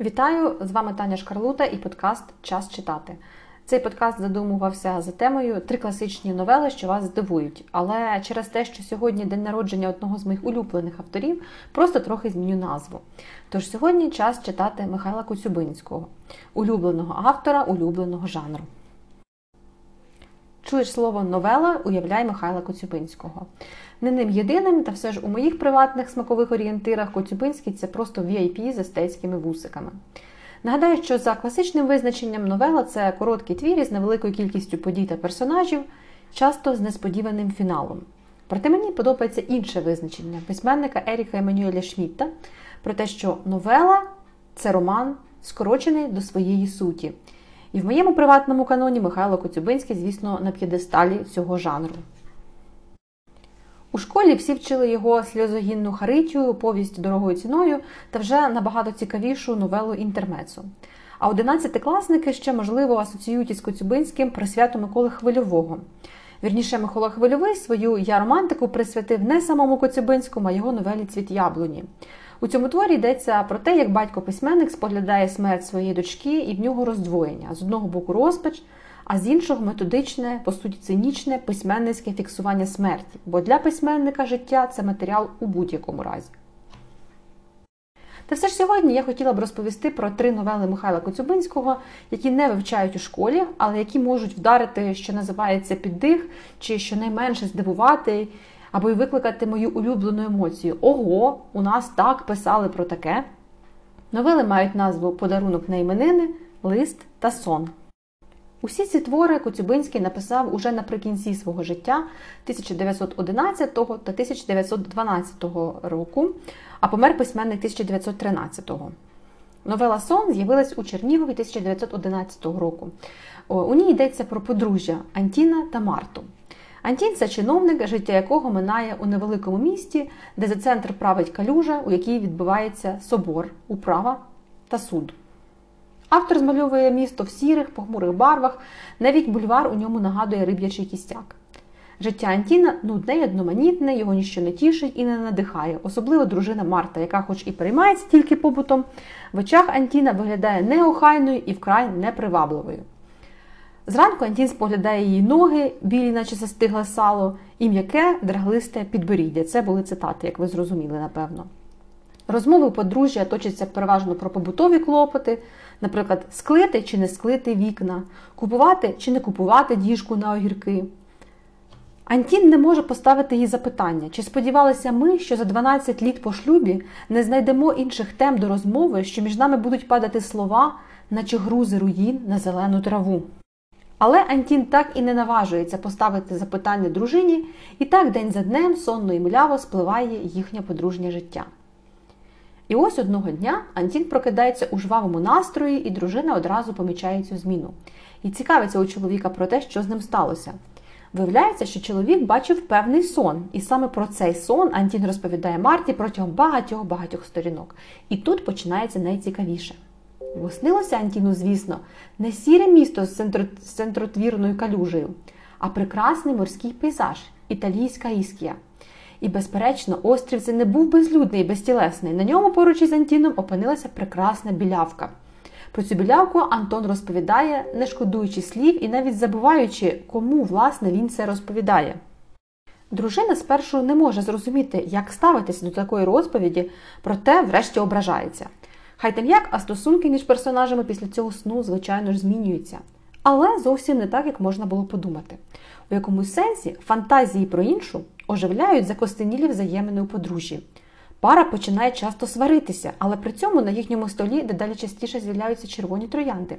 Вітаю! З вами Таня Шкарлута і подкаст Час читати. Цей подкаст задумувався за темою три класичні новели, що вас здивують. Але через те, що сьогодні день народження одного з моїх улюблених авторів, просто трохи зміню назву. Тож сьогодні час читати Михайла Коцюбинського, улюбленого автора, улюбленого жанру. Чуєш слово новела, уявляй Михайла Коцюбинського. Не ним єдиним, та все ж у моїх приватних смакових орієнтирах Коцюбинський це просто VIP з естетськими вусиками. Нагадаю, що за класичним визначенням новела це короткий твір із невеликою кількістю подій та персонажів, часто з несподіваним фіналом. Проте мені подобається інше визначення письменника Еріка Еммануеля Шмітта про те, що новела це роман, скорочений до своєї суті. І в моєму приватному каноні Михайло Коцюбинський, звісно, на п'єдесталі цього жанру. У школі всі вчили його сльозогінну Харитію, повість дорогою ціною та вже набагато цікавішу новелу Інтермецо. А одинадцятикласники ще, можливо, асоціюють із Коцюбинським присвяту Миколи Хвильового. Вірніше, Микола Хвильовий свою я романтику присвятив не самому Коцюбинському, а його новелі Цвіт яблуні. У цьому творі йдеться про те, як батько-письменник споглядає смерть своєї дочки і в нього роздвоєння з одного боку розпач, а з іншого методичне, по суті, цинічне письменницьке фіксування смерті. Бо для письменника життя це матеріал у будь-якому разі. Та все ж сьогодні я хотіла б розповісти про три новели Михайла Коцюбинського, які не вивчають у школі, але які можуть вдарити, що називається піддих, чи щонайменше здивувати, або й викликати мою улюблену емоцію. Ого, у нас так писали про таке. Новели мають назву Подарунок на іменини, Лист та Сон. Усі ці твори Коцюбинський написав уже наприкінці свого життя 1911 та 1912 року, а помер письменник 1913-го. Новела Сон з'явилась у Чернігові 1911 року. У ній йдеться про подружжя Антіна та Марту. Антін це чиновник, життя якого минає у невеликому місті, де за центр править калюжа, у якій відбувається собор, управа та суд. Автор змальовує місто в сірих, похмурих барвах, навіть бульвар у ньому нагадує риб'ячий кістяк. Життя Антіна нудне й одноманітне, його ніщо не тішить і не надихає, особливо дружина Марта, яка, хоч і переймається тільки побутом, в очах Антіна виглядає неохайною і вкрай непривабливою. Зранку Антін споглядає її ноги, білі, наче застигле сало, і м'яке, драглисте підборіддя. Це були цитати, як ви зрозуміли, напевно. Розмови подружжя точаться переважно про побутові клопоти, наприклад, склити чи не склити вікна, купувати чи не купувати діжку на огірки. Антін не може поставити їй запитання, чи сподівалися ми, що за 12 літ по шлюбі не знайдемо інших тем до розмови, що між нами будуть падати слова, наче грузи руїн на зелену траву. Але Антін так і не наважується поставити запитання дружині, і так день за днем сонно і мляво спливає їхнє подружнє життя. І ось одного дня Антін прокидається у жвавому настрої, і дружина одразу помічає цю зміну. І цікавиться у чоловіка про те, що з ним сталося. Виявляється, що чоловік бачив певний сон, і саме про цей сон Антін розповідає Марті протягом багатьох-багатьох сторінок. І тут починається найцікавіше. Воснилося Антіну, звісно, не сіре місто з центротвірною калюжею, а прекрасний морський пейзаж, італійська іскія. І, безперечно, острів це не був безлюдний і безтілесний. На ньому поруч із Антіном опинилася прекрасна білявка. Про цю білявку Антон розповідає, не шкодуючи слів і навіть забуваючи, кому власне він це розповідає. Дружина спершу не може зрозуміти, як ставитися до такої розповіді, проте, врешті, ображається. Хай там як, а стосунки між персонажами після цього сну, звичайно ж, змінюються. Але зовсім не так, як можна було подумати. У якомусь сенсі фантазії про іншу оживляють закостенілі взаємини у подружжі. Пара починає часто сваритися, але при цьому на їхньому столі дедалі частіше з'являються червоні троянди.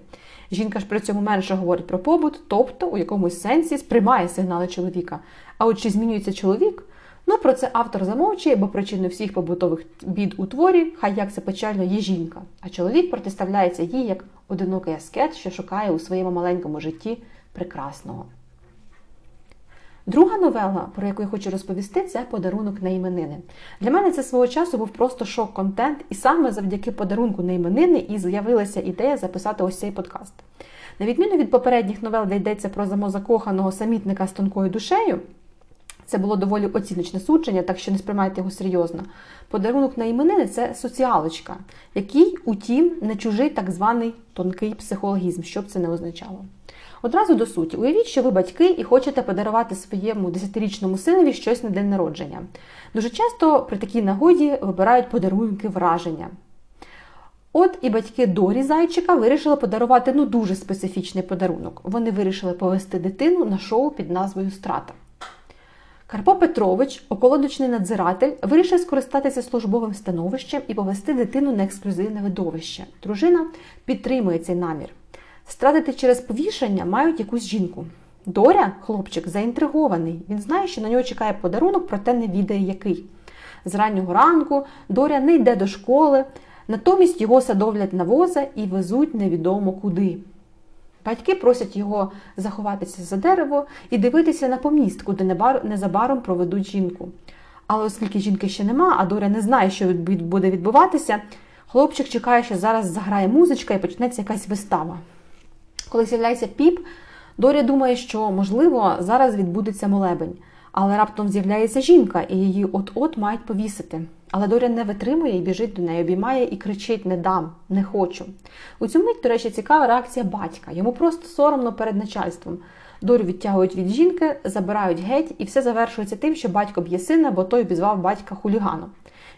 Жінка ж при цьому менше говорить про побут, тобто у якомусь сенсі сприймає сигнали чоловіка. А от чи змінюється чоловік? Ну про це автор замовчує, бо причиною всіх побутових бід у творі, хай як це печально є жінка. А чоловік протиставляється їй як одинокий аскет, що шукає у своєму маленькому житті прекрасного. Друга новела, про яку я хочу розповісти, це подарунок на іменини. Для мене це свого часу був просто шок-контент, і саме завдяки подарунку на іменини і з'явилася ідея записати ось цей подкаст. На відміну від попередніх новел, де йдеться про замозакоханого самітника з тонкою душею, Це було доволі оціночне судження, так що не сприймайте його серйозно. Подарунок на іменини це соціалочка, який, утім, не чужий так званий тонкий психологізм, що б це не означало. Одразу до суті, уявіть, що ви батьки і хочете подарувати своєму 10-річному синові щось на день народження. Дуже часто при такій нагоді вибирають подарунки враження. От і батьки Дорі Зайчика вирішили подарувати ну дуже специфічний подарунок. Вони вирішили повести дитину на шоу під назвою Страта. Карпо Петрович, околодочний надзиратель, вирішив скористатися службовим становищем і повести дитину на ексклюзивне видовище. Дружина підтримує цей намір. Стратити через повішення мають якусь жінку. Доря, хлопчик, заінтригований. Він знає, що на нього чекає подарунок, проте не відає який. З раннього ранку Доря не йде до школи, натомість його садовлять на воза і везуть невідомо куди. Батьки просять його заховатися за дерево і дивитися на поміст, куди незабаром проведуть жінку. Але оскільки жінки ще нема, а Доря не знає, що буде відбуватися, хлопчик чекає, що зараз заграє музичка і почнеться якась вистава. Коли з'являється піп, Доря думає, що, можливо, зараз відбудеться молебень, але раптом з'являється жінка, і її от-от мають повісити. Але Доря не витримує і біжить до неї, обіймає і кричить: Не дам, не хочу. У цю мить, до речі, цікава реакція батька. Йому просто соромно перед начальством. Дорю відтягують від жінки, забирають геть, і все завершується тим, що батько б'є сина, бо той обізвав батька хуліганом.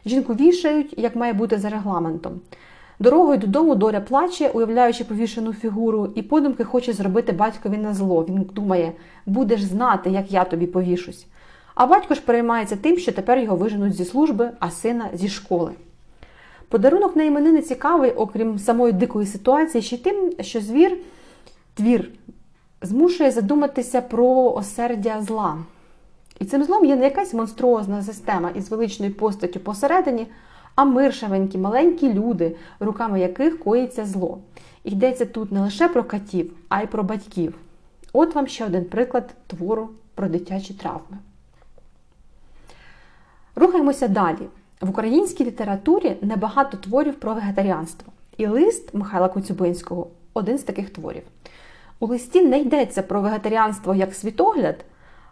Жінку вішають, як має бути за регламентом. Дорогою додому Доря плаче, уявляючи повішену фігуру, і подумки хоче зробити батькові на зло. Він думає, будеш знати, як я тобі повішусь. А батько ж переймається тим, що тепер його виженуть зі служби, а сина зі школи. Подарунок на іменини цікавий, окрім самої дикої ситуації, ще тим, що звір, твір, змушує задуматися про осердя зла. І цим злом є не якась монструозна система із величною постаттю посередині, а миршавенькі, маленькі люди, руками яких коїться зло. І йдеться тут не лише про катів, а й про батьків. От вам ще один приклад твору про дитячі травми. Рухаємося далі. В українській літературі небагато творів про вегетаріанство. І лист Михайла Коцюбинського один з таких творів. У листі не йдеться про вегетаріанство як світогляд,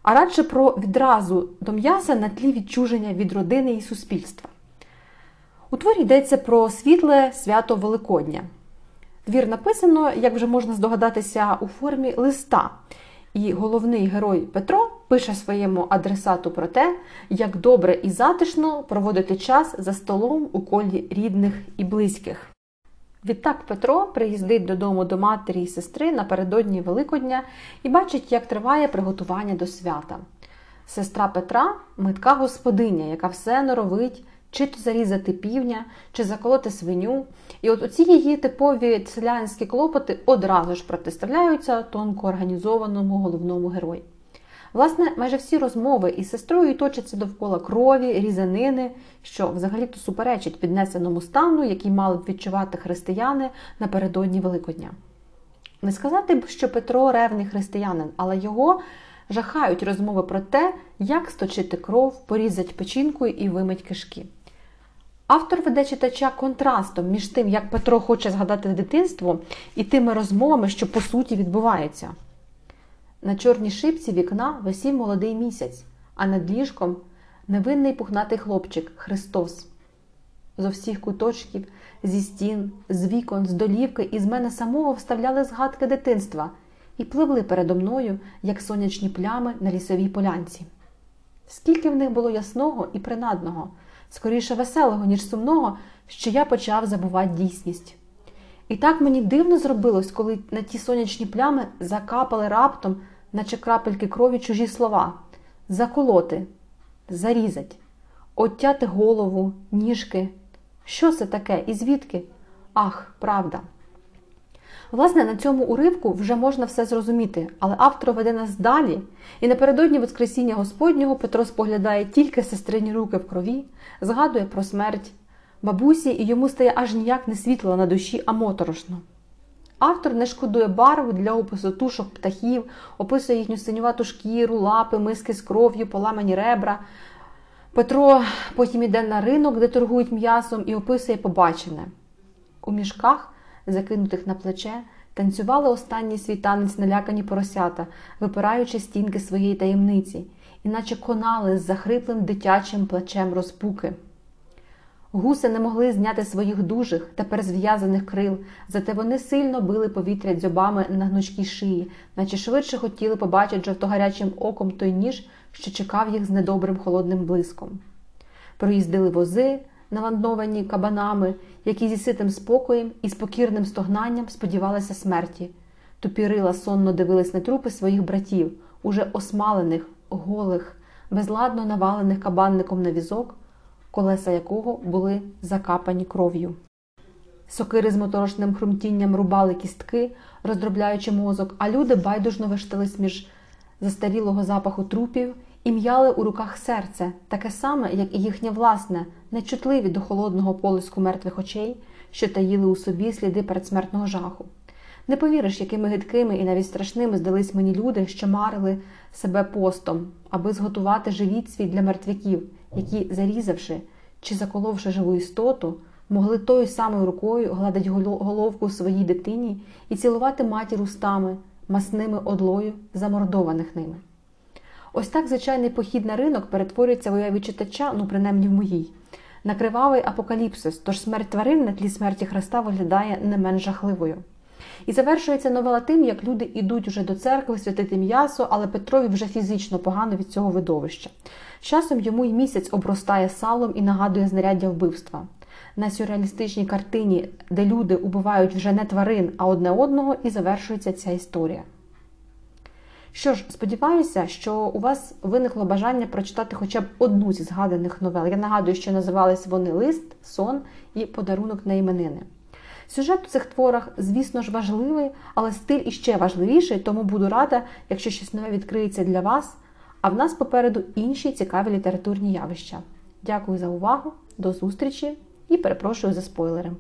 а радше про відразу до м'яса на тлі відчуження від родини і суспільства. У творі йдеться про світле свято Великодня. Твір написано, як вже можна здогадатися, у формі листа. І головний герой Петро пише своєму адресату про те, як добре і затишно проводити час за столом у колі рідних і близьких. Відтак Петро приїздить додому до матері і сестри напередодні Великодня і бачить, як триває приготування до свята. Сестра Петра митка господиня, яка все норовить чи то зарізати півня, чи заколоти свиню. І от оці її типові селянські клопоти одразу ж протиставляються тонко організованому головному герою. Власне, майже всі розмови із сестрою точаться довкола крові, різанини, що взагалі-то суперечить піднесеному стану, який мали б відчувати християни напередодні Великодня. Не сказати б, що Петро ревний християнин, але його жахають розмови про те, як сточити кров, порізати печінкою і вимить кишки. Автор веде читача контрастом між тим, як Петро хоче згадати дитинство, і тими розмовами, що по суті відбуваються. На чорній шипці вікна висів молодий місяць, а над ліжком невинний пухнатий хлопчик Христос. Зо всіх куточків, зі стін, з вікон, з долівки і з мене самого вставляли згадки дитинства і пливли передо мною, як сонячні плями на лісовій полянці. Скільки в них було ясного і принадного скоріше веселого, ніж сумного, що я почав забувати дійсність. І так мені дивно зробилось, коли на ті сонячні плями закапали раптом, наче крапельки крові чужі слова заколоти, зарізать, оттяти голову, ніжки. Що це таке і звідки? Ах, правда! Власне, на цьому уривку вже можна все зрозуміти, але автор веде нас далі, і напередодні Воскресіння Господнього Петро споглядає тільки сестрині руки в крові, згадує про смерть бабусі, і йому стає аж ніяк не світло на душі, а моторошно. Автор не шкодує барву для опису тушок птахів, описує їхню синювату шкіру, лапи, миски з кров'ю, поламані ребра. Петро потім іде на ринок, де торгують м'ясом, і описує побачене. У мішках закинутих на плече, танцювали останній свій танець налякані поросята, випираючи стінки своєї таємниці, іначе конали з захриплим дитячим плачем розпуки. Гуси не могли зняти своїх дужих, тепер зв'язаних крил, зате вони сильно били повітря дзьобами на гнучкій шиї, наче швидше хотіли побачити жовтогарячим оком той ніж, що чекав їх з недобрим холодним блиском. Проїздили вози, навандовані кабанами, які зі ситим спокоєм і спокірним стогнанням сподівалися смерті. Тупірила сонно дивились на трупи своїх братів, уже осмалених, голих, безладно навалених кабанником на візок, колеса якого були закапані кров'ю. Сокири з моторошним хрумтінням рубали кістки, роздробляючи мозок, а люди байдужно вештались між застарілого запаху трупів і м'яли у руках серце, таке саме, як і їхнє власне, нечутливі до холодного полиску мертвих очей, що таїли у собі сліди передсмертного жаху. Не повіриш, якими гидкими і навіть страшними здались мені люди, що марили себе постом, аби зготувати живіт свій для мертвяків, які, зарізавши чи заколовши живу істоту, могли тою самою рукою гладить головку своїй дитині і цілувати матір устами, масними одлою замордованих ними. Ось так звичайний похід на ринок перетворюється в уяві читача, ну принаймні в моїй, на кривавий апокаліпсис, тож смерть тварин на тлі смерті Христа виглядає не менш жахливою. І завершується новела тим, як люди йдуть уже до церкви святити м'ясо, але Петрові вже фізично погано від цього видовища. З часом йому й місяць обростає салом і нагадує знаряддя вбивства. На сюрреалістичній картині, де люди убивають вже не тварин, а одне одного, і завершується ця історія. Що ж, сподіваюся, що у вас виникло бажання прочитати хоча б одну зі згаданих новел. Я нагадую, що називались вони Лист, Сон і Подарунок на іменини. Сюжет у цих творах, звісно ж, важливий, але стиль іще важливіший, тому буду рада, якщо щось нове відкриється для вас. А в нас попереду інші цікаві літературні явища. Дякую за увагу, до зустрічі і перепрошую за спойлери.